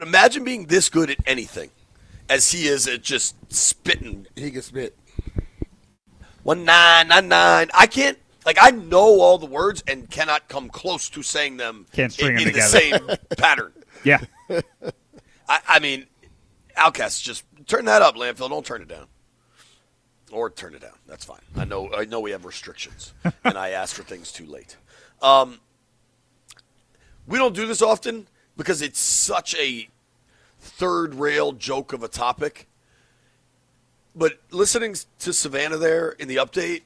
Imagine being this good at anything as he is at just spitting. He can spit. One nine nine nine. I can't like I know all the words and cannot come close to saying them Can't string in, them in the together. same pattern. Yeah. I, I mean, OutKast, just turn that up, Landfill. Don't turn it down, or turn it down. That's fine. I know. I know we have restrictions, and I ask for things too late. Um, we don't do this often because it's such a third rail joke of a topic. But listening to Savannah there in the update,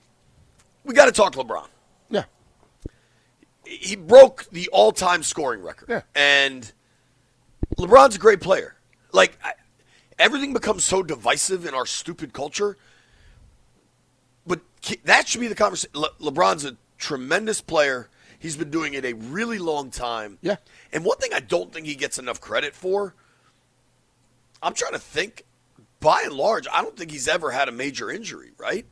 we got to talk LeBron. Yeah. He broke the all-time scoring record, Yeah. and LeBron's a great player. Like I, everything becomes so divisive in our stupid culture, but that should be the conversation. Le- LeBron's a tremendous player. He's been doing it a really long time. Yeah. And one thing I don't think he gets enough credit for, I'm trying to think. By and large, I don't think he's ever had a major injury, right?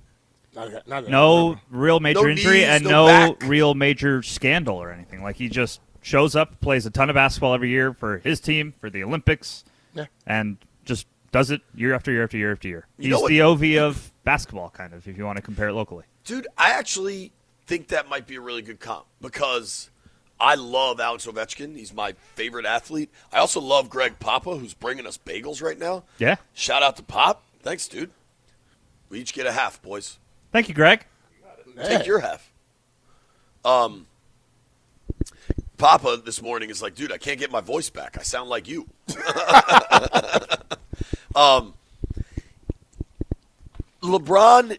Not, that- not that No remember. real major No injury knees, and no no, real major scandal or anything. Like he just shows up, plays a ton of basketball every year for his team for the Olympics, Yeah. and just does it year after year after year after year. You know He's the Ovi of basketball, kind of, if you want to compare it locally. Dude, I actually think that might be a really good comp because I love Alex Ovechkin. He's my favorite athlete. I also love Greg Papa, who's bringing us bagels right now. Yeah. Shout out to Pop. Thanks, dude. We each get a half, boys. Thank you, Greg. Take your half. Um, Papa this morning is like, dude, I can't get my voice back. I sound like you. um, LeBron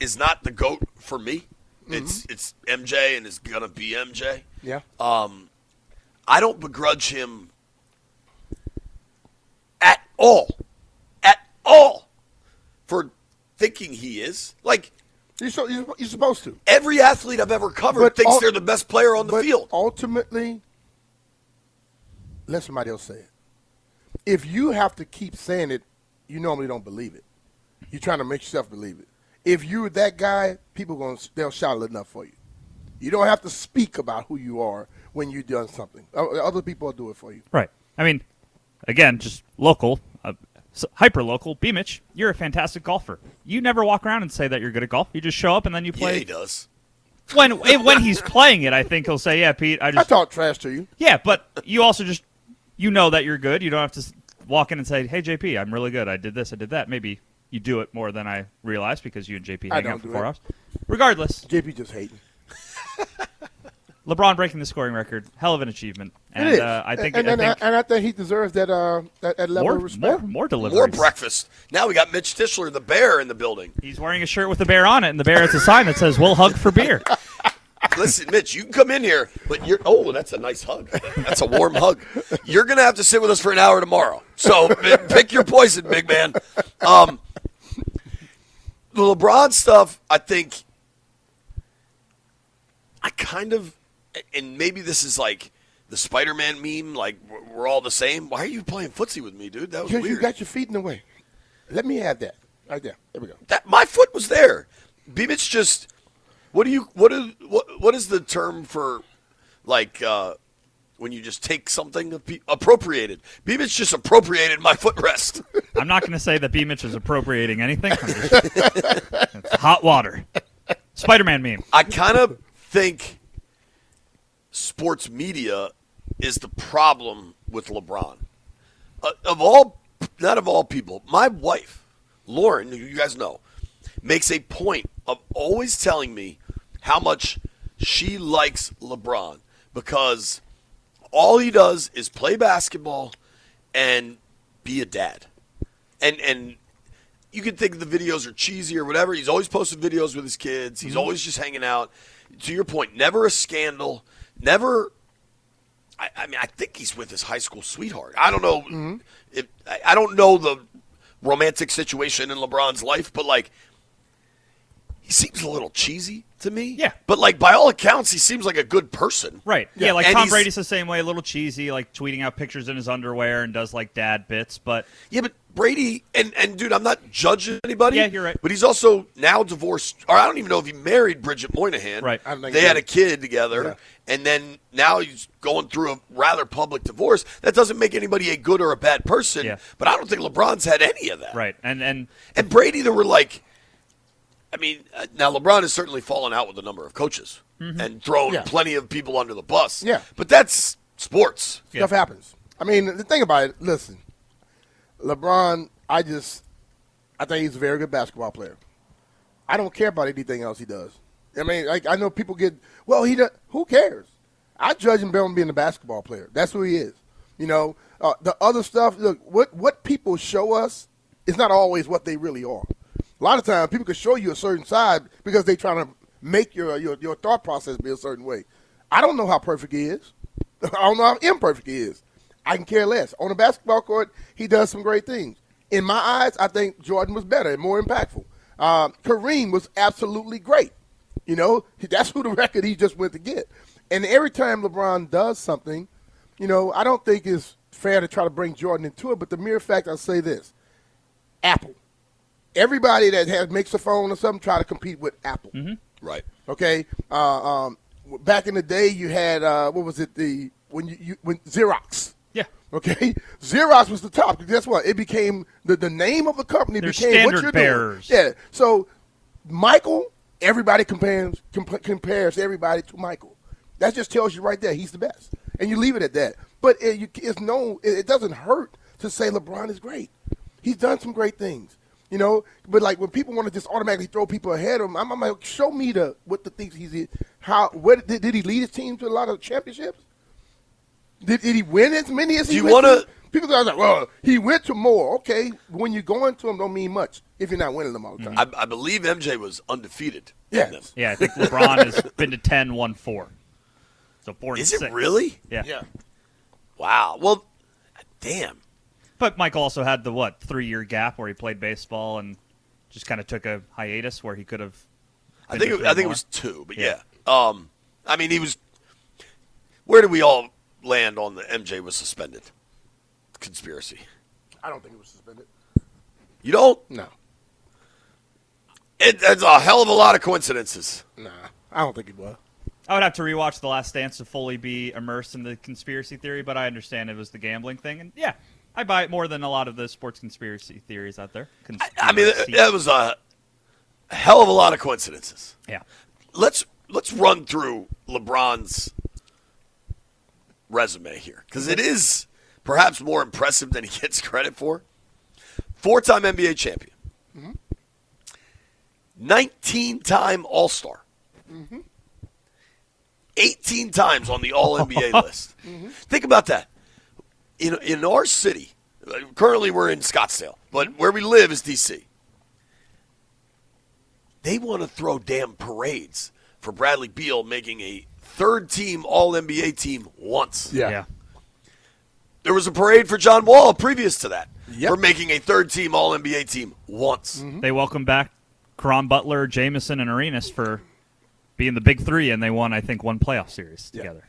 is not the goat for me. It's it's MJ and is gonna be MJ. Yeah. Um, I don't begrudge him at all, at all, for thinking he is like You're, so, you're, you're supposed to. every athlete I've ever covered But thinks ul- they're the best player on the but field. Ultimately, let somebody else say it. If you have to keep saying it, you normally don't believe it. You're trying to make yourself believe it. If you're that guy, people going to they'll shout enough for you. You don't have to speak about who you are when you've done something. Other people will do it for you. Right. I mean, again, just local, uh, hyper local. B Mitch, you're a fantastic golfer. You never walk around and say that you're good at golf. You just show up and then you yeah, play. he does. when when he's playing it, I think he'll say, "Yeah, Pete, I just I talk trash to you. yeah." But you also just you know that you're good. You don't have to walk in and say, "Hey, JP, I'm really good. I did this. I did that." Maybe you do it more than I realized because you and JP hang out for do four it. hours. Regardless, JP just hating. LeBron breaking the scoring record, hell of an achievement, and it is. Uh, I think and, I and, think and I think he deserves that uh, that, that level more, of respect. more more deliveries. More breakfast. Now we got Mitch Tischler, the bear, in the building. He's wearing a shirt with a bear on it, and the bear has a sign that says "We'll hug for beer." Listen, Mitch, you can come in here, but you're oh, that's a nice hug. That's a warm hug. You're gonna have to sit with us for an hour tomorrow. So pick your poison, big man. Um, the LeBron stuff, I think, I kind of, and maybe this is like the Spider-Man meme, like we're- all the same. Why are you playing footsie with me, dude? That was you weird. got your feet in the way. Let me have that. Right there. There we go. that my foot was there. B-Mitch just what do you what is what what is the term for like uh when you just take something appropriated? B-Mitch just appropriated my footrest. I'm not going to say that B Mitch is appropriating anything. Just, it's hot water. Spider-Man meme. I kind of think sports media is the problem with LeBron. uh, of all, not of all people, my wife, Lauren, who you guys know, makes a point of always telling me how much she likes LeBron because all he does is play basketball and be a dad. And and you can think the videos are cheesy or whatever. He's always posting videos with his kids. He's mm-hmm. always just hanging out. To your point, never a scandal, never I, I mean, I think he's with his high school sweetheart. I don't know mm-hmm. if I, I don't know the romantic situation in LeBron's life, but like he seems a little cheesy to me. Yeah. But like by all accounts, he seems like a good person. Right. Yeah, like And Tom Brady's the same way, a little cheesy, like tweeting out pictures in his underwear and does like dad bits, but Yeah, but Brady and and dude, I'm not judging anybody. Yeah, you're right. But he's also now divorced, or I don't even know if he married Bridget Moynahan. Right. I They he had a kid together, Yeah. and then now he's going through a rather public divorce. That doesn't make anybody a good or a bad person. Yeah. But I don't think LeBron's had any of that. right. And and And Brady, there were like, I mean, uh, now LeBron has certainly fallen out with a number of coaches and thrown Yeah. plenty of people under the bus. Yeah. But that's sports. Yeah. Stuff happens. I mean, the thing about it, listen, LeBron, I just, I think he's a very good basketball player. I don't care about anything else he does. I mean, like I know people get, well, he does. Who cares? I judge him on being a basketball player. That's who he is. You know, uh, the other stuff. Look, what what people show us is not always what they really are. A lot of times, people can show you a certain side because they're trying to make your your, your thought process be a certain way. I don't know how perfect he is. I don't know how imperfect he is. I can care less. On a basketball court, he does some great things. In my eyes, I think Jordan was better and more impactful. Um, Kareem was absolutely great. You know, that's who the record he just went to get. And every time LeBron does something, you know, I don't think it's fair to try to bring Jordan into it. But the mere fact I'll say this: Apple. Everybody that has makes a phone or something try to compete with Apple. Right. Okay. Uh, um, back in the day, you had uh, what was it? The when you, you when Xerox. yeah. Okay, Xerox was the top. Guess what? It became the, the name of the company They're became what standard you're bearers. doing. Yeah. So Michael, everybody compares comp- compares everybody to Michael. That just tells you right there he's the best, and you leave it at that. But it, you, it's no, it, it doesn't hurt to say LeBron is great. He's done some great things. You know, but like when people want to just automatically throw people ahead of him, I'm, I'm like, show me the what the things he's how what did, did he lead his team to a lot of championships? Did, did he win as many as Do he you went wanna- to? People are like, well, he went to more. Okay, when you go into them, don't mean much if you're not winning them all the mm-hmm. time. I, I believe MJ was undefeated. in Yes. them. Yeah, I think LeBron has been to 10, won 4. So 4 and Is 6. it really? Yeah. Wow. Well, damn. But Mike also had the what, 3-year gap where he played baseball and just kind of took a hiatus where he could have I think it, I think it was two, but Yeah. yeah. Um, I mean, he was. Where did we all land on the MJ was suspended conspiracy? I don't think it was suspended. You don't? No, It, it's a hell of a lot of coincidences. nah, I don't think it was. I would have to rewatch The Last Dance to fully be immersed in the conspiracy theory, but I understand it was the gambling thing, and yeah, I buy it more than a lot of the sports conspiracy theories out there. I, I mean, that was a hell of a lot of coincidences. yeah, Let's let's run through LeBron's resume here because it is perhaps more impressive than he gets credit for. Four-time NBA champion, mm-hmm. nineteen-time All-Star, mm-hmm. eighteen times on the All-NBA list. Mm-hmm. Think about that. In in our city, currently we're in Scottsdale, but mm-hmm. where we live is D.C they want to throw damn parades for Bradley Beal making a third team All NBA team once. Yeah. yeah. There was a parade for John Wall previous to that Yep. for making a third team All NBA team once. Mm-hmm. They welcomed back Caron Butler, Jamison, and Arenas for being the big three, and they won, I think, one playoff series Yeah. together.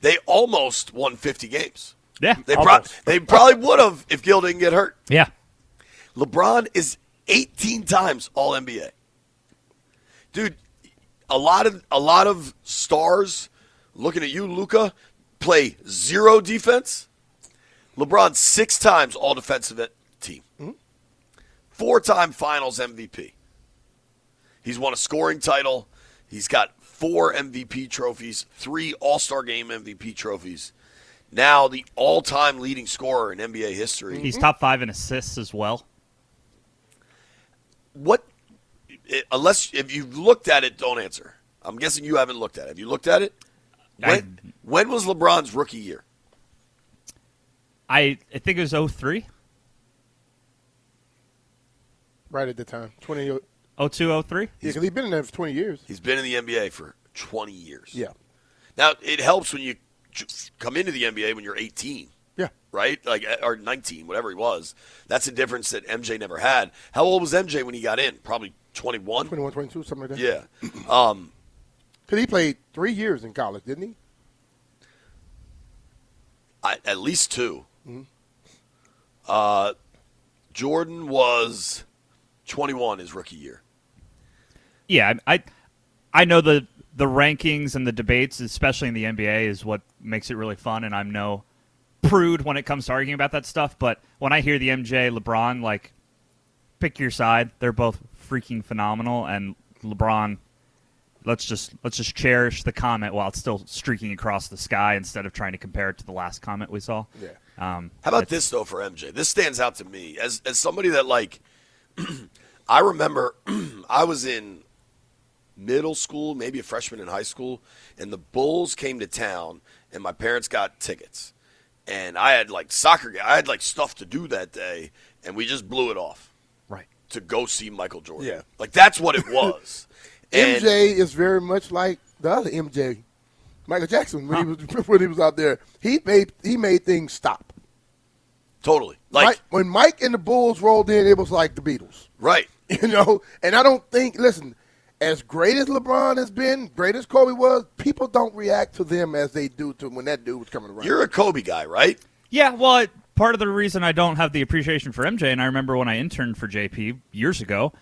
They almost won 50 games. Yeah, They, pro- they probably would have if Gil didn't get hurt. yeah. LeBron is 18 times All NBA. Dude, a lot of a lot of stars looking at you, Luka, play zero defense. LeBron six times All Defensive Team, mm-hmm. four time Finals MVP. He's won a scoring title. He's got four MVP trophies, three All Star Game MVP trophies. Now the all-time leading scorer in NBA history. He's top five in assists as well. What? It, unless if you've looked at it, don't answer. I'm guessing you haven't looked at it. Have you looked at it? When, I- when was LeBron's rookie year? I I think it was 03, Right at the time, twenty. Oh, oh yeah, 02, 03. because he's been in there for twenty years. He's been in the NBA for 20 years. Yeah, Now it helps when you j- come into the NBA when you're 18, yeah. right? Like uh, or 19, whatever he was. That's a difference that MJ never had. How old was MJ when he got in? Probably 21. 21, 22, something like that. Yeah. Um, because he played three years in college, didn't he? I, at least 2 Mm-hmm. Uh, Jordan was 21 his rookie year. Yeah, I I- I know the the rankings and the debates, especially in the NBA, is what makes it really fun. And I'm no prude when it comes to arguing about that stuff. But when I hear the MJ LeBron, like, pick your side. They're both freaking phenomenal, and LeBron. Let's just let's just cherish the comment while it's still streaking across the sky instead of trying to compare it to the last comment we saw. Yeah. Um, How about this though for MJ? This stands out to me as as somebody that like I remember I was in middle school, maybe a freshman in high school, and the Bulls came to town and my parents got tickets. And I had like soccer I had like stuff to do that day and we just blew it off Right. to go see Michael Jordan. Yeah. Like that's what it was. and MJ is very much like the other MJ, Michael Jackson when he was when he was out there. He made he made things stop. totally. Like Mike, when Mike and the Bulls rolled in, it was like the Beatles, right. you know. And I don't think listen, as great as LeBron has been, great as Kobe was, people don't react to them as they do to when that dude was coming around. You're a Kobe guy, right? Yeah, well, it- part of the reason I don't have the appreciation for MJ, and I remember when I interned for JP years ago,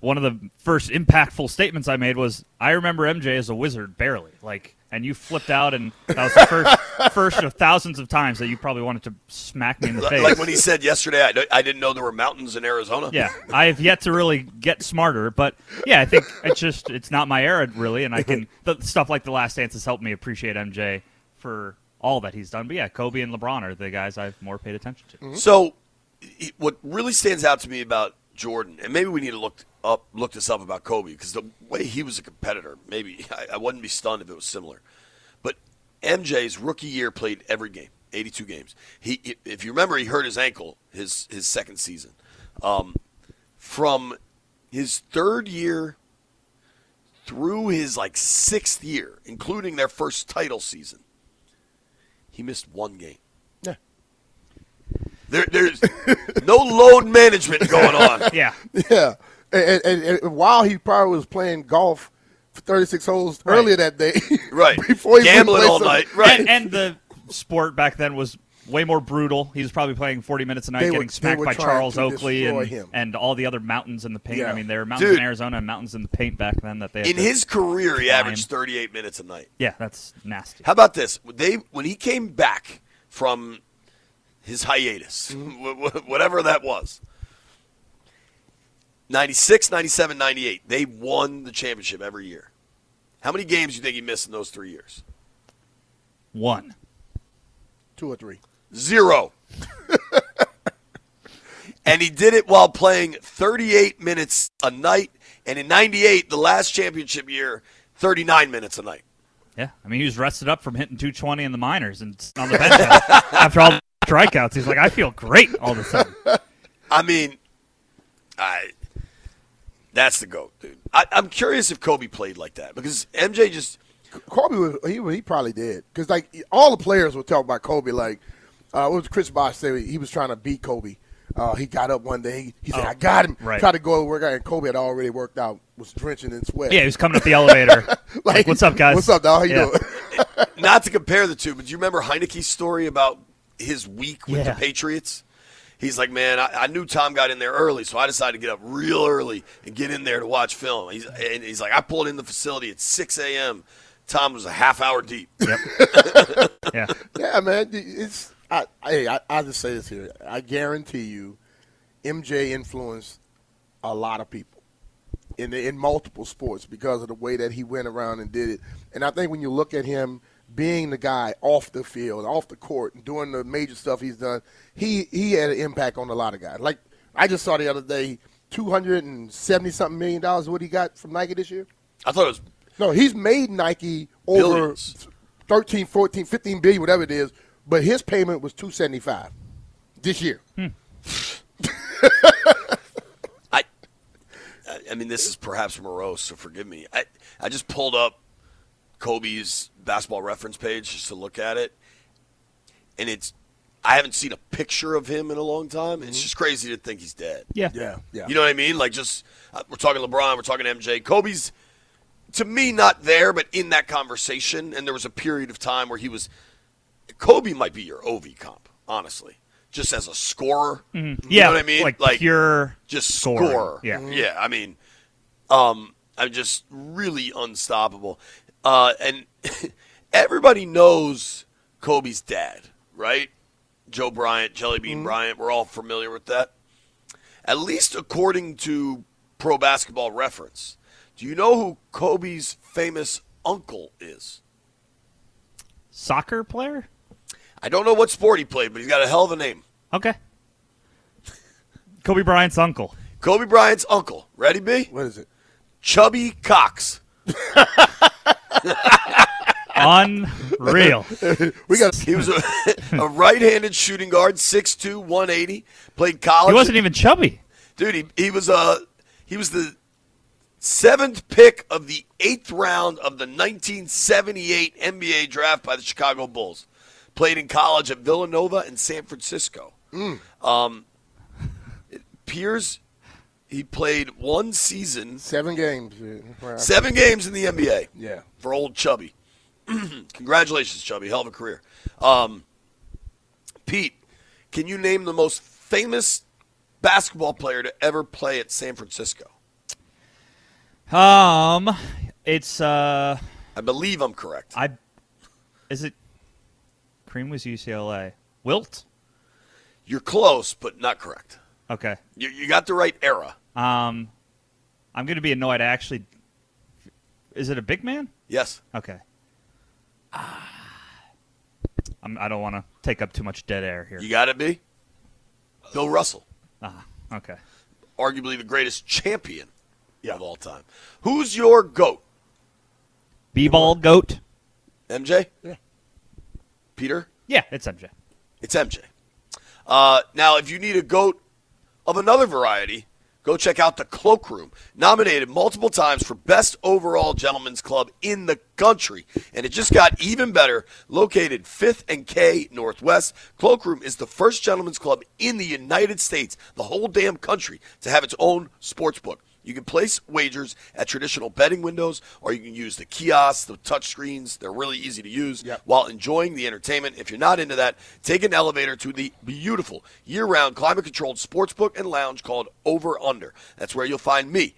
one of the first impactful statements I made was, "I remember MJ as a wizard, barely." Like, and you flipped out, and that was the first first of thousands of times that you probably wanted to smack me in the face. Like when he said yesterday, I, I didn't know there were mountains in Arizona. yeah, I have yet to really get smarter, but yeah, I think it's just it's not my era really, and I can the stuff like the Last Dance has helped me appreciate MJ for all that he's done. But yeah, Kobe and LeBron are the guys I've more paid attention to. So, what really stands out to me about Jordan, and maybe we need to look up look this up about Kobe because the way he was a competitor, maybe I, I wouldn't be stunned if it was similar. But MJ's rookie year played every game, 82 games. He, if you remember, he hurt his ankle his his second season. Um, from his third year through his like sixth year, including their first title season, he missed one game. Yeah. There, there's no load management going on. Yeah. Yeah, and, and, and while he probably was playing golf for 36 holes Right. earlier that day, Right. Before he Gambling all some- night. Right. And, and the sport back then was way more brutal. He was probably playing 40 minutes a night, They getting they smacked by Charles Oakley and, him. and all the other mountains in the paint. Yeah. I mean, there were mountains Dude. in Arizona and mountains in the paint back then that they had In to- his career, he averaged 38 minutes a night. Yeah, that's nasty. How about this? They when he came back from his hiatus, wh- wh- whatever that was. 96, 97, 98. They won the championship every year. How many games do you think he missed in those 3 years? One. two or three. Zero. and he did it while playing 38 minutes a night. And in 98, the last championship year, 39 minutes a night. Yeah, I mean, he was rested up from hitting 220 in the minors and on the bench after all the strikeouts. He's like, I feel great all of a sudden. I mean, I that's the goat, dude. I, I'm curious if Kobe played like that because MJ just Kobe was he he probably did because like all the players were talking about Kobe like uh, what was Chris Bosh say he was trying to beat Kobe. Uh, he got up one day. He, he said, Oh, "I got him." right. Tried to go to work out, and Kobe had already worked out, was drenching in sweat. Yeah, he was coming up the elevator. like, what's up, guys? What's up, dog? How you Yeah. doing? not to compare the two, but do you remember Heinicke's story about his week with Yeah. the Patriots? He's like, man, I, I knew Tom got in there early, so I decided to get up real early and get in there to watch film. He's, and he's like, I pulled in the facility at 6 a.m. Tom was a half hour deep. yeah. yeah, man. It's I. Hey, I, I just say this here. I guarantee you, MJ influenced a lot of people in in multiple sports because of the way that he went around and did it. And I think when you look at him being the guy off the field, off the court, and doing the major stuff he's done, he he had an impact on a lot of guys. Like I just saw the other day, two hundred and seventy something million dollars. What he got from Nike this year? I thought it was No, he's made Nike over Billions. 13, 14, 15 billion, whatever it is. But his payment was two seventy five this year. Hmm. I, I mean, this is perhaps morose, so forgive me. I, I just pulled up Kobe's basketball reference page just to look at it, and it's. I haven't seen a picture of him in a long time. It's just crazy to think he's dead. Yeah. Yeah, yeah. You know what I mean? Like, just uh, we're talking LeBron, we're talking MJ. Kobe's to me not there, but in that conversation. And there was a period of time where he was. Kobe might be your Ovi comp, honestly, just as a scorer. You Mm-hmm. Yeah. know what I mean? Like, like pure just scorer. score. Yeah. yeah. I mean, um, I'm just really unstoppable, uh, and everybody knows Kobe's dad, right? Joe Bryant, Jelly Bean Mm-hmm. Bryant. We're all familiar with that. At least according to Pro Basketball Reference. Do you know who Kobe's famous uncle is? Soccer player? I don't know what sport he played, but he's got a hell of a name. Okay. Kobe Bryant's uncle. Kobe Bryant's uncle. Ready, B? What is it? Chubby Cox. Unreal. We got He was a, a right-handed shooting guard, 6'2", 180. Played college. He wasn't even chubby. dude. He, he was uh, he was the seventh pick of the eighth round of the 1978 NBA draft by the Chicago Bulls. Played in college at Villanova and San Francisco. Um, it appears he played one season, seven games. yeah. Seven games in the NBA. Yeah. for old Chubby. Congratulations, Chubby. Hell of a career. Um, Pete, can you name the most famous basketball player to ever play at San Francisco? Um, it's uh, I believe I'm correct. I is it? Kareem was UCLA. Wilt. You're close, but not correct. Okay. You, you got the right era. Um, I'm going to be annoyed. I actually. Is it a big man? Yes. Okay. I'm, I don't want to take up too much dead air here. You got it, B? Bill Russell, Ah, okay. arguably the greatest champion yeah. of all time. Who's your GOAT? B-ball goat. MJ? Yeah. Peter? Yeah, it's MJ. It's MJ. Uh, now, if you need a goat of another variety, go check out the Cloakroom, nominated multiple times for best overall gentlemen's club in the country, and it just got even better. Located 5th and K Northwest, Cloakroom is the first gentlemen's club in the United States, the whole damn country, to have its own sports book. You can place wagers at traditional betting windows, or you can use the kiosks, the touch screens. They're really easy to use Yep. while enjoying the entertainment. If you're not into that, take an elevator to the beautiful year-round climate-controlled sportsbook and lounge called Over Under. That's where you'll find me.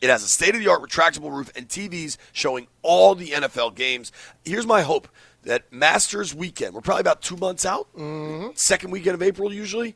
It has a state-of-the-art retractable roof and TVs showing all the NFL games. Here's my hope that Masters weekend, we're probably about two months out, mm-hmm. second weekend of April usually.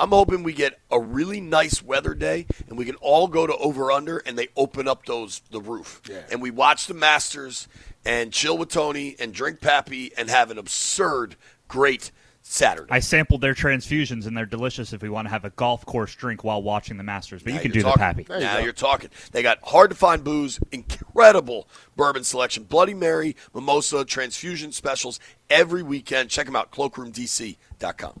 I'm hoping we get a really nice weather day and we can all go to over under and they open up those the roof Yeah. and we watch the Masters and chill with Tony and drink Pappy and have an absurd great Saturday. I sampled their transfusions and they're delicious if we want to have a golf course drink while watching the Masters. But Now you can you're do the pappy. There Now go. you're talking. They got hard to find booze, incredible bourbon selection, Bloody Mary, mimosa, transfusion specials every weekend. Check them out, cloakroomdc.com.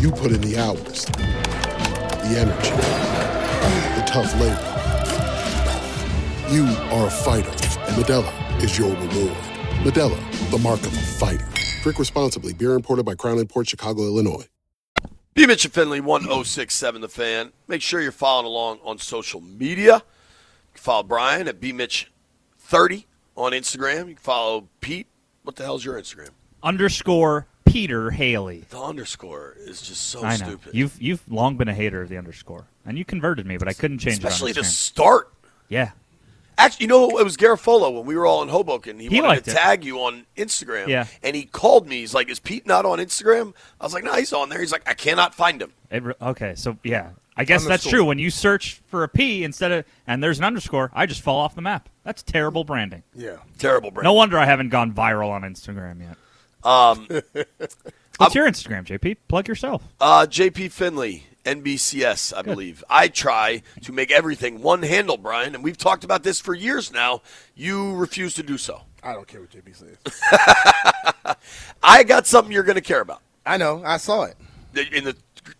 You put in the hours, the energy, the tough labor. You are a fighter, and Modelo is your reward. Modelo, the mark of a fighter. Drink responsibly. Beer imported by Crown Port Chicago, Illinois. B. Mitch and Finley, 1067 The Fan. Make sure you're following along on social media. You can follow Brian at B Mitch 30 on Instagram. You can follow Pete. What the hell's your Instagram? Underscore Peter Hailey. The underscore is just so I know. stupid. You've you've long been a hater of the underscore, and you converted me, but I couldn't change Especially it. on to Instagram. start. Yeah, Actually, you know, it was Garofolo when we were all in Hoboken. He, He wanted liked to it. tag you on Instagram. Yeah. And he called me. He's like, Is Pete not on Instagram? I was like, No, he's on there. He's like, I cannot find him. It re- okay, so yeah, I guess that's true. When you search for a P instead of and there's an underscore, I just fall off the map. That's terrible branding. Yeah. Terrible branding. No wonder I haven't gone viral on Instagram yet. Um, What's your Instagram, JP? Plug yourself. Uh, JP Finley, NBCS, I believe. I try to make everything one handle, Brian, and we've talked about this for years now. You refuse to do so. I don't care what JB says. I got something you're going to care about. I know. I saw it. In the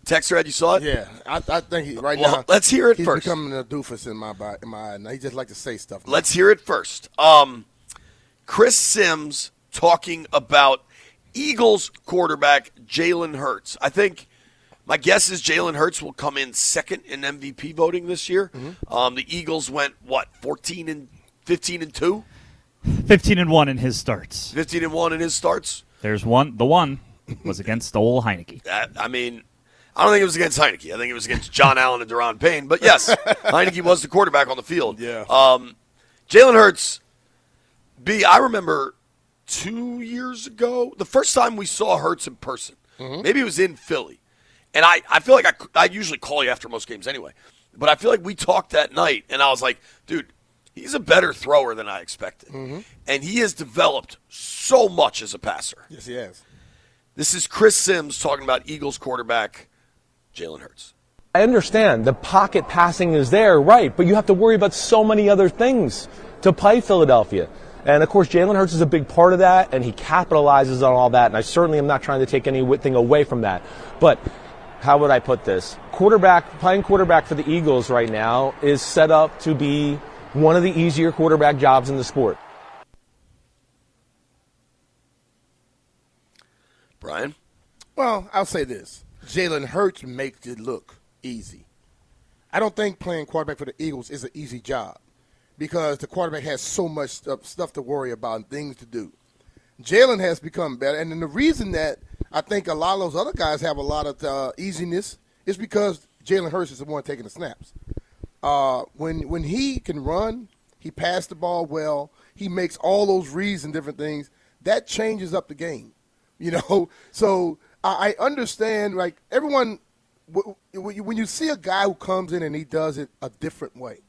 text thread, you saw it? Yeah, I, I think he right Well, now. let's hear it he's first. becoming a doofus in my bi- in my eye. Now he just like to say stuff. Let's hear it first. Um, Chris Sims talking about Eagles quarterback Jalen Hurts. I think my guess is Jalen Hurts will come in second in MVP voting this year. Um, the Eagles went what fourteen and fifteen and two, Fifteen and one in his starts. 15 and one in his starts. There's one. The one was against Ole Heinicke. I, I mean, I don't think it was against Heinicke. I think it was against John Allen and Daron Payne. But yes, Heinicke was the quarterback on the field. Yeah. Um, Jalen Hurts. B. I remember two years ago, the first time we saw Hurts in person. Mm-hmm. Maybe it was in Philly, and I, I feel like I, I usually call you after most games anyway, but I feel like we talked that night, and I was like, dude. He's a better thrower than I expected. Mm-hmm. And he has developed so much as a passer. Yes, he has. This is Chris Sims talking about Eagles quarterback Jalen Hurts. I understand the pocket passing is there, right, but you have to worry about so many other things to play Philadelphia. And of course, Jalen Hurts is a big part of that, and he capitalizes on all that. And I certainly am not trying to take anything away from that. But how would I put this? Quarterback, playing quarterback for the Eagles right now is set up to be one of the easier quarterback jobs in the sport. Brian? Well, I'll say this: Jalen Hurts makes it look easy. I don't think playing quarterback for the Eagles is an easy job because the quarterback has so much stuff, stuff to worry about and things to do. Jalen has become better, and then the reason that I think a lot of those other guys have a lot of uh, easiness is because Jalen Hurts is the one taking the snaps. Uh, when when he can run, he passed the ball well. He makes all those reads and different things. That changes up the game, you know. So I, I understand. Like everyone, when you see a guy who comes in and he does it a different way,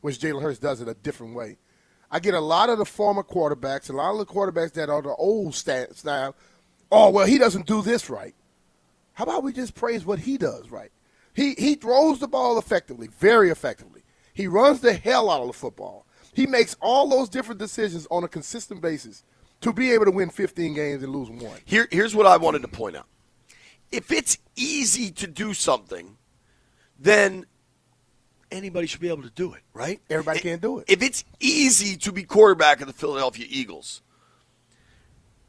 which Jalen Hurts does it a different way. I get a lot of the former quarterbacks, a lot of the quarterbacks that are the old style. Oh well, he doesn't do this right. How about we just praise what he does right? He he throws the ball effectively, very effectively. He runs the hell out of the football. He makes all those different decisions on a consistent basis to be able to win 15 games and lose one. Here, here's what I wanted to point out. If it's easy to do something, then anybody should be able to do it, right? Everybody can't do it. If it's easy to be quarterback of the Philadelphia Eagles,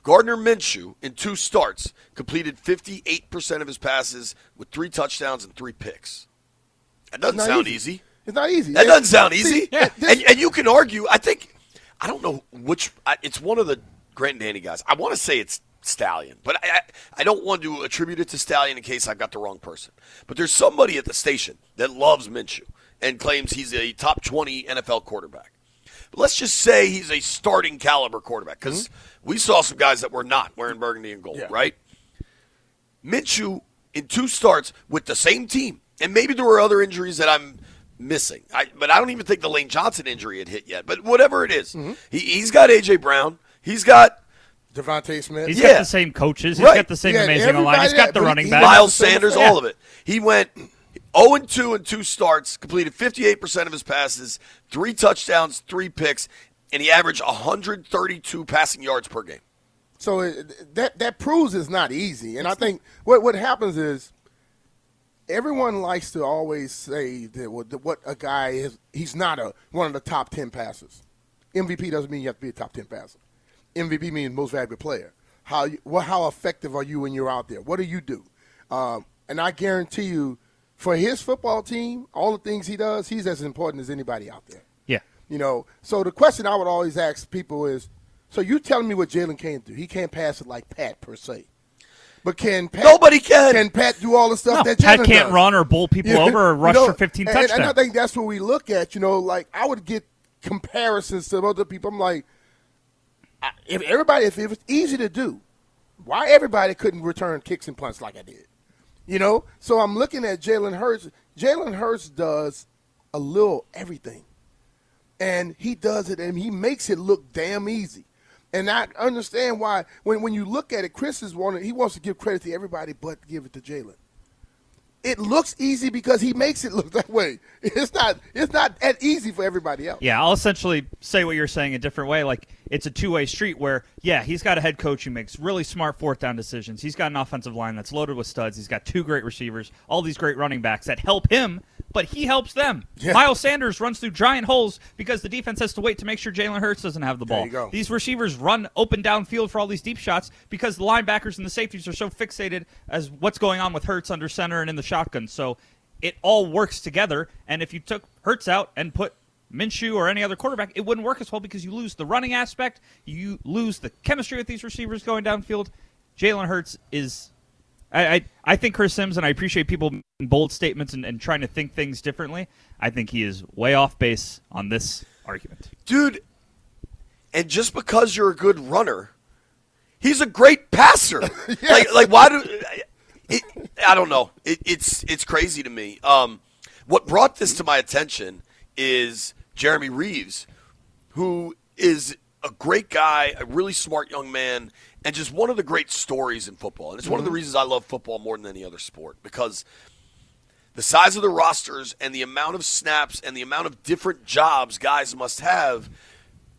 Gardner Minshew, in two starts, completed 58% of his passes with three touchdowns and three picks. That doesn't sound easy. easy. It's not easy. That Yeah. doesn't sound See, easy. yeah, and, and you can argue. I think I don't know which. I, it's one of the Grant and Danny guys. I want to say it's Stallion, but I, I I don't want to attribute it to Stallion in case I've got the wrong person. But there's somebody at the station that loves Minshew and claims he's a top 20 NFL quarterback. But let's just say he's a starting caliber quarterback because mm-hmm. we saw some guys that were not wearing burgundy and gold, Yeah. right? Minshew in two starts with the same team, and maybe there were other injuries that I'm missing. I, but I don't even think the Lane Johnson injury had hit yet. But whatever it is, mm-hmm. he, he's got AJ Brown. He's got DeVonta Smith. He's Yeah. got the same coaches. He's Right. got the same Yeah, amazing line. He's got the running he- back. Miles Sanders, effect. all of it. He went 0 and 2 in two starts, completed 58% of his passes, three touchdowns, three picks, and he averaged 132 passing yards per game. So it, that that proves it's not easy. And I think what what happens is everyone likes to always say that what, a guy is. He's not a one of the top ten passers. MVP doesn't mean you have to be a top ten passer. MVP means most valuable player. How you, how effective are you when you're out there? What do you do? Um, and I guarantee you, for his football team, all the things he does, he's as important as anybody out there. Yeah. You know, so the question I would always ask people is, so you telling me what Jalen can't do? He can't pass it like Pat per se, but can Pat, Nobody can. Can Pat do all the stuff No, that Pat Jalen can't does? run or bowl people You- over or you rush know, for 15 and, And I think that's what we look at. You know, like I would get comparisons to other people. I'm like, if everybody, if it was easy to do, why everybody couldn't return kicks and punts like I did? You know, so I'm looking at Jalen Hurts. Jalen Hurts does a little everything, and he does it, and he makes it look damn easy. And I understand why when when you look at it, Chris is wanting he wants to give credit to everybody, but give it to Jalen. It looks easy because he makes it look that way. It's not it's not that easy for everybody else. Yeah, I'll essentially say what you're saying a different way. Like it's a two way street where, yeah, he's got a head coach who makes really smart fourth down decisions. He's got an offensive line that's loaded with studs. He's got two great receivers, all these great running backs that help him, but he helps them. Yeah. Miles Sanders runs through giant holes because the defense has to wait to make sure Jalen Hurts doesn't have the ball. These receivers run open downfield for all these deep shots because the linebackers and the safeties are so fixated as what's going on with Hurts under center and in the shotgun. So it all works together. And if you took Hurts out and put Minshew or any other quarterback, it wouldn't work as well because you lose the running aspect, you lose the chemistry with these receivers going downfield. Jalen Hurts is. I, I, I think Chris Sims, and I appreciate people making bold statements and, and trying to think things differently. I think he is way off base on this argument. Dude, and just because you're a good runner, he's a great passer. Like like why do it, I don't know. It, it's it's crazy to me. Um, what brought this to my attention is Jeremy Reaves, who is a great guy, a really smart young man, and just one of the great stories in football. And it's one of the mm-hmm. reasons I love football more than any other sport because the size of the rosters and the amount of snaps and the amount of different jobs guys must have,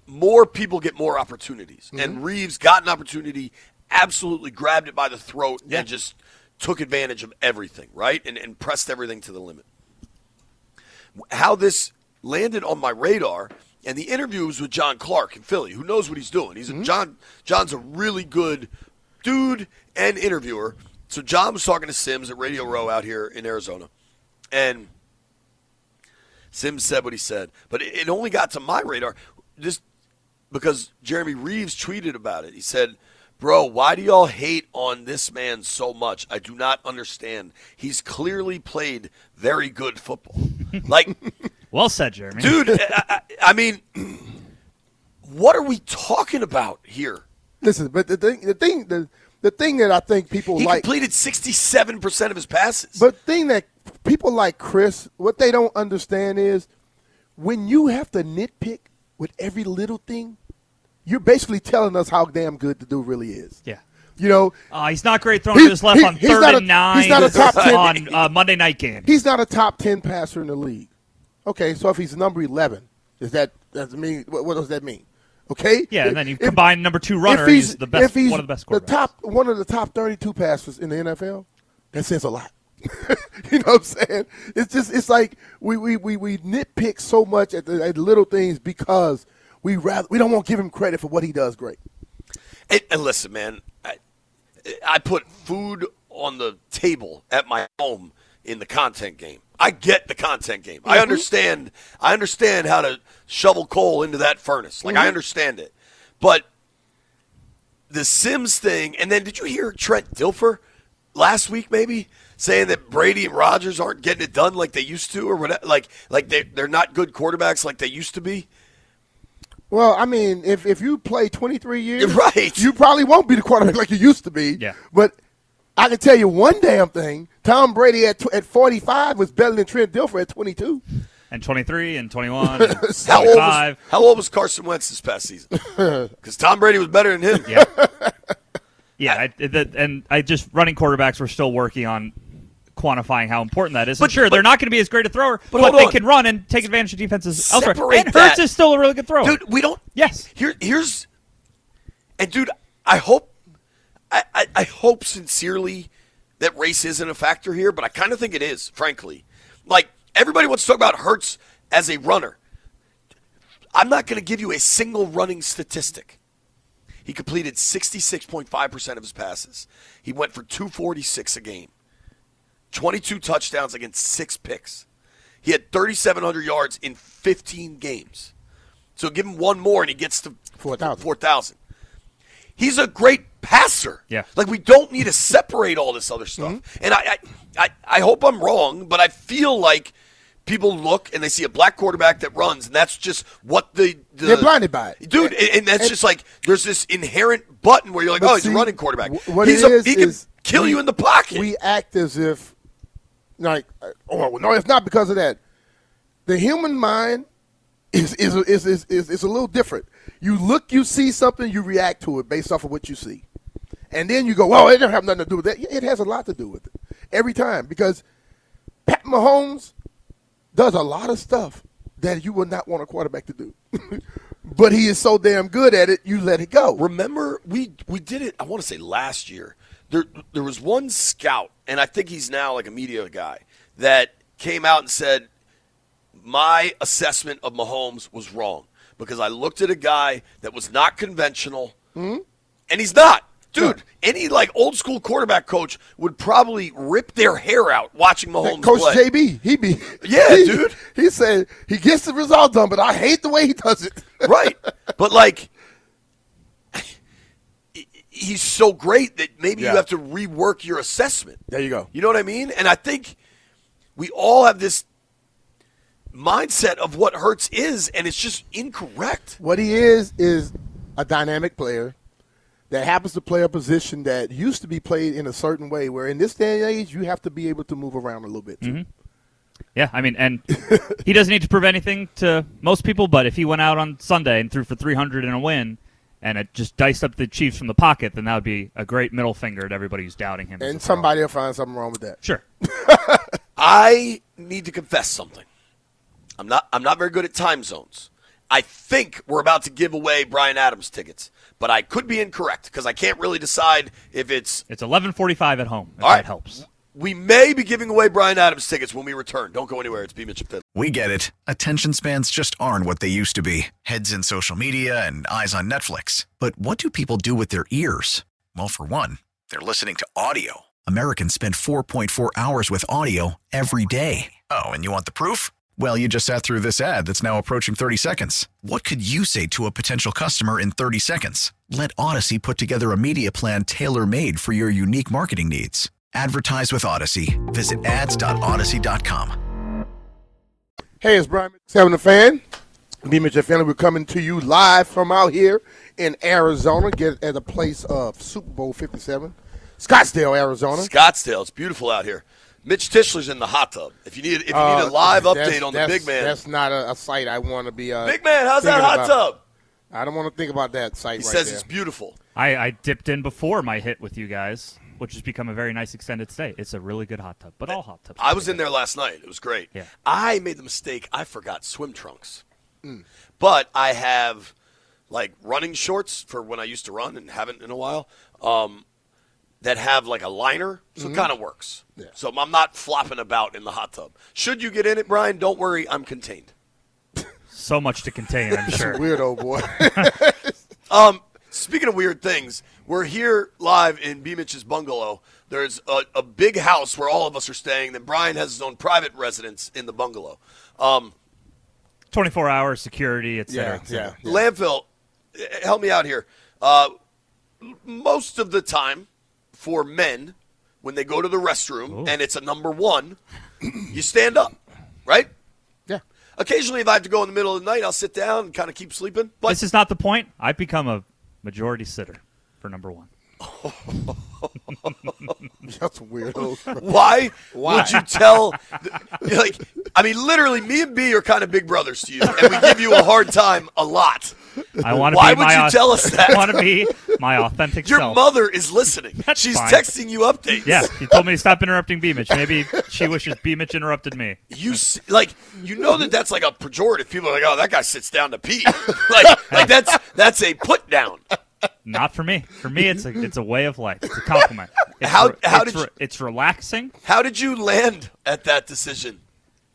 more people get more opportunities. Mm-hmm. And Reaves got an opportunity, absolutely grabbed it by the throat, and just took advantage of everything, right? And, and pressed everything to the limit. How this landed on my radar, and the interview was with John Clark in Philly, who knows what he's doing. He's a, hmm? John. John's a really good dude and interviewer. So John was talking to Sims at Radio Row out here in Arizona, and Sims said what he said, but it, it only got to my radar just because Jeremy Reaves tweeted about it. He said, Bro, why do y'all hate on this man so much? I do not understand. He's clearly played very good football. Like, Well said, Jeremy. dude, I, I, I mean, what are we talking about here? Listen, but the thing the thing the, the thing that I think people He like completed 67% of his passes. But the thing that people like Chris, what they don't understand is when you have to nitpick with every little thing, you're basically telling us how damn good the dude really is. Yeah. You know, Uh, he's not great throwing He- to his left he- on he's third not a- nine he's not a top 10 on uh, Monday night game. he's not a top ten passer in the league. Okay, so if he's number eleven, does that does it mean what, what does that mean? Okay. Yeah, and then you If- combine number two runner, if he's the best- if he's one of the best The top one of the top thirty-two passers in the NFL. That says a lot. you know what I'm saying? It's just it's like we we, we, we nitpick so much at the, at little things because we rather we don't want to give him credit for what he does great. And, and listen, man, I, I put food on the table at my home in the content game. I get the content game. I Mhm. understand. I understand how to shovel coal into that furnace. Like I Mhm. understand it, but the Sims thing. And then did you hear Trent Dilfer last week? Maybe saying that Brady and Rodgers aren't getting it done like they used to, or whatever. Like like they they're not good quarterbacks like they used to be. Well, I mean, if if you play 23 years, Right. you probably won't be the quarterback like you used to be. Yeah. But I can tell you one damn thing: Tom Brady at at 45 was better than Trent Dilfer at 22. And 23 and 21 and How old, was, how old was Carson Wentz this past season? Because Tom Brady was better than him. Yeah. Yeah, I, that, and I just running quarterbacks. We're still working on quantifying how important that is. But- and sure, but- they're not going to be as great a thrower, But but, they on. can run and take advantage of defenses elsewhere. Separate And Hurts that. is still a really good thrower. Dude, we don't. Yes. Here, here's, and dude, I hope, I, I, I hope sincerely that race isn't a factor here, but I kind of think it is. Frankly, like everybody wants to talk about Hurts as a runner. I'm not going to give you a single running statistic. He completed 66.5% of his passes. He went for 246 a game, 22 touchdowns against six picks. He had 3,700 yards in 15 games. So give him one more and he gets to 4,000. 4,000. He's a great passer. Yeah. Like we don't need to separate all this other stuff. Mm-hmm. And I, I, I, I hope I'm wrong, but I feel like people look and they see a black quarterback that runs, and that's just what the, the They're blinded by it. dude. And, and that's and- just like there's this inherent button where you're like, oh, he's a running quarterback. What he's it a, is he can kill we- you in the pocket. We act as if, like, oh no, it's not because of that. The human mind is is is is, is, is a little different. You look, you see something, you react to it based off of what you see, and then you go, "Well, it doesn't have nothing to do with that." It has a lot to do with it every time because Pat Mahomes does a lot of stuff that you would not want a quarterback to do, but he is so damn good at it, you let it go. Remember, we we did it. I want to say last year. There there was one scout, and I think he's now like a media guy that came out and said my assessment of Mahomes was wrong because I looked at a guy that was not conventional, hmm? and he's not. Dude, any like old school quarterback coach would probably rip their hair out watching Mahomes Coach play. Coach JB, he be Yeah, he- dude. He said he gets the result done, but I hate the way he does it. right. But like, he's so great that maybe Yeah. you have to rework your assessment. There you go. You know what I mean? And I think we all have this mindset of what Hurts is, and it's just incorrect. What he is is a dynamic player that happens to play a position that used to be played in a certain way. Where in this day and age, you have to be able to move around a little bit too. Mm-hmm. Yeah, I mean, and he doesn't need to prove anything to most people, but if he went out on Sunday and threw for 300 in a win and it just diced up the Chiefs from the pocket, then that would be a great middle finger to everybody who's doubting him. And thrower. somebody will find something wrong with that. Sure. I need to confess something. I'm not. I'm not very good at time zones. I think we're about to give away Brian Adams tickets, but I could be incorrect because I can't really decide if it's. It's 11:45 at home. If All right. that helps. We may be giving away Brian Adams tickets when we return. Don't go anywhere. It's B. Mitchell Fit. We get it. Attention spans just aren't what they used to be heads in social media and eyes on Netflix. But what do people do with their ears? Well, for one, they're listening to audio. Americans spend 4.4 hours with audio every day. Oh, and you want the proof? Well, you just sat through this ad that's now approaching 30 seconds. What could you say to a potential customer in 30 seconds? Let Audacy put together a media plan tailor made for your unique marketing needs. Advertise with Audacy. Visit ads.audacy.com. Hey, it's Brian Seven the Fan. B. Mitchell Family, we're coming to you live from out here in Arizona, get at a place of Super Bowl 57, Scottsdale, Arizona. Scottsdale. It's beautiful out here. Mitch Tischler's in the hot tub. If you need, if you need a Uh, live that's- update on the big man, That's not a, a site I want to be. Uh, big man, how's that hot about. tub? I don't want to think about that site He right says there. it's beautiful. I, I dipped in before my hit with you guys, which has become a very nice extended stay. It's a really good hot tub, but all hot tubs. I was in there last night. It was great. Yeah. I made the mistake. I forgot swim trunks, Mm. but I have like running shorts for when I used to run and haven't in a while. Um, that have like a liner, so Mm-hmm. it kind of works. So I'm not flopping about in the hot tub. Should you get in it, Brian? Don't worry, I'm contained. So much to contain, I'm sure. Weirdo boy. Um, Speaking of weird things, we're here live in B. Mitch's bungalow. There's a, a big house where all of us are staying. Then Brian has his own private residence in the bungalow. Um, 24 hour security, et cetera, Yeah, et cetera. yeah. Landfill, eh, help me out here. Uh, most of the time, for men, when they go to the restroom and it's a number one, you stand up, right? Yeah. Occasionally, if I have to go in the middle of the night, I'll sit down and kind of keep sleeping. But This is not the point. I've become a majority sitter for number one. That's weird. why, Why? would you tell? Like, I mean, literally, me and B are kind of big brothers to you, and we give you a hard time a lot. I want to Why would you au- tell us that? I want to be my authentic Your self. mother is listening. That's She's fine. texting you updates. Yeah, he told me to stop interrupting B Mitch. Maybe she wishes B Mitch interrupted me. You s- like you know that that's like a pejorative. People are like, "Oh, that guy sits down to pee." like, like that's that's a put down. Not for me. For me, it's a it's a way of life. It's a compliment. It's How- re- how it's did you- it's relaxing. How did you land at that decision?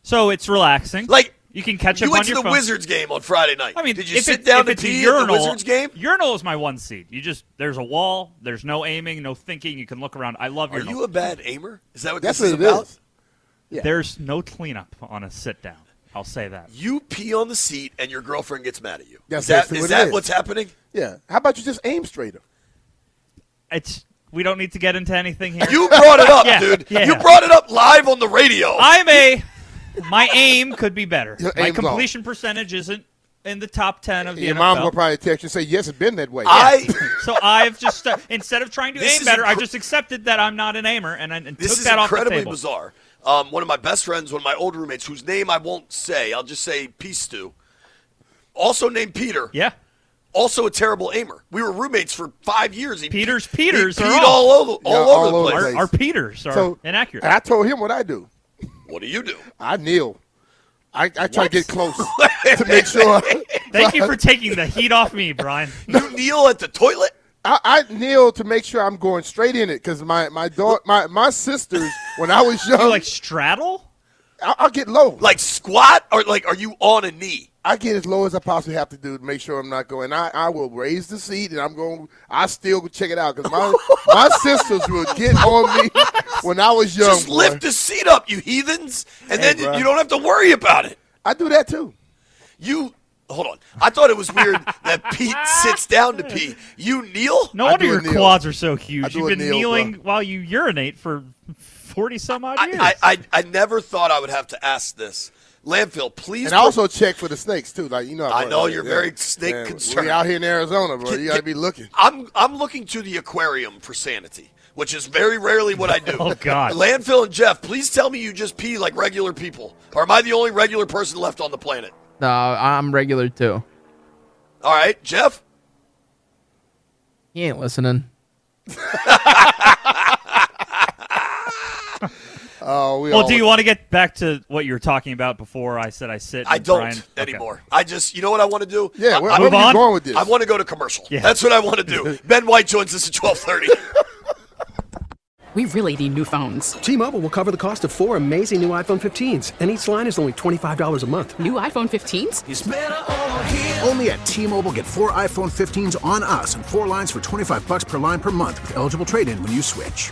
So it's relaxing. Like you can catch you up went on to your the phone. Wizards game on Friday night. I mean, did you sit it- down to it's a pee urinal, at the Wizards game? Urinal is my one seat. You just there's a wall. There's no aiming, no thinking. You can look around. I love Are urinal. you a bad aimer? Is that what That's this what is it about? is. Yeah. There's no cleanup on a sit down. I'll say that. You pee on the seat and your girlfriend gets mad at you. That's is that, what that is. what's happening? Yeah. How about you just aim straighter? It's we don't need to get into anything here. You brought it up, Yeah, dude. yeah. You brought it up live on the radio. I'm a my aim could be better. Your My aim's off. completion percentage isn't in the top ten of the Your NFL. mom will probably text you and say, "Yes, it's been that way." I so I've just uh, instead of trying to This aim better, incre- I've just accepted that I'm not an aimer and, and, and This took is that off the table. This is incredibly bizarre. Um, one of my best friends, one of my old roommates, whose name I won't say, I'll just say Peace Stew, also named Peter. Yeah, Also a terrible aimer. We were roommates for five years. He Peters, he Peters are peed off. all over, all Yeah, over all the over place. the our, our Peters are So inaccurate. I told him what I do. What do you do? I kneel. I, I try to get close to make sure. Thank you for taking the heat off me, Brian. You kneel at the toilet? I, I kneel to make sure I'm going straight in it because my my daughter, my my sisters, when I was young, You like straddle? I, I'll get low. Like squat? Or like are you on a knee? I get as low as I possibly have to do to make sure I'm not going. I, I will raise the seat and I'm going. I still go check it out because my my sisters would get on me when I was young. Just boy. lift the seat up, you heathens, and Hey, then bruh. you don't have to worry about it. I do that too. You hold on. I thought it was weird that Pete sits down to pee. You kneel? No wonder your kneel. quads are so huge. You've been kneel, kneeling bro. while you urinate for forty some odd years. I, I, I, I never thought I would have to ask this. Landfill, please. And I also check for the snakes too. Like you know, I know you're yeah. very snake Man, concerned. We out here in Arizona, bro. Can- You got to can- be looking. I'm I'm looking to the aquarium for sanity, which is very rarely what I do. Oh, God. Landfill and Jeff, please tell me you just pee like regular people, or am I the only regular person left on the planet? No, I'm regular too. All right, Jeff. He ain't listening. Oh, we well, all do you want to get back to what you were talking about before I said I sit? I don't Brian- okay. anymore. I just, you know what I want to do? Yeah, I, where, I- where are you going with this? I want to go to commercial. Yeah. That's what I want to do. Ben White joins us at twelve thirty. We really need new phones. T-Mobile will cover the cost of four amazing new iPhone 15s, and each line is only $25 a month. New iPhone 15s? Only at T-Mobile get four iPhone 15s on us and four lines for 25 bucks per line per month with eligible trade-in when you switch.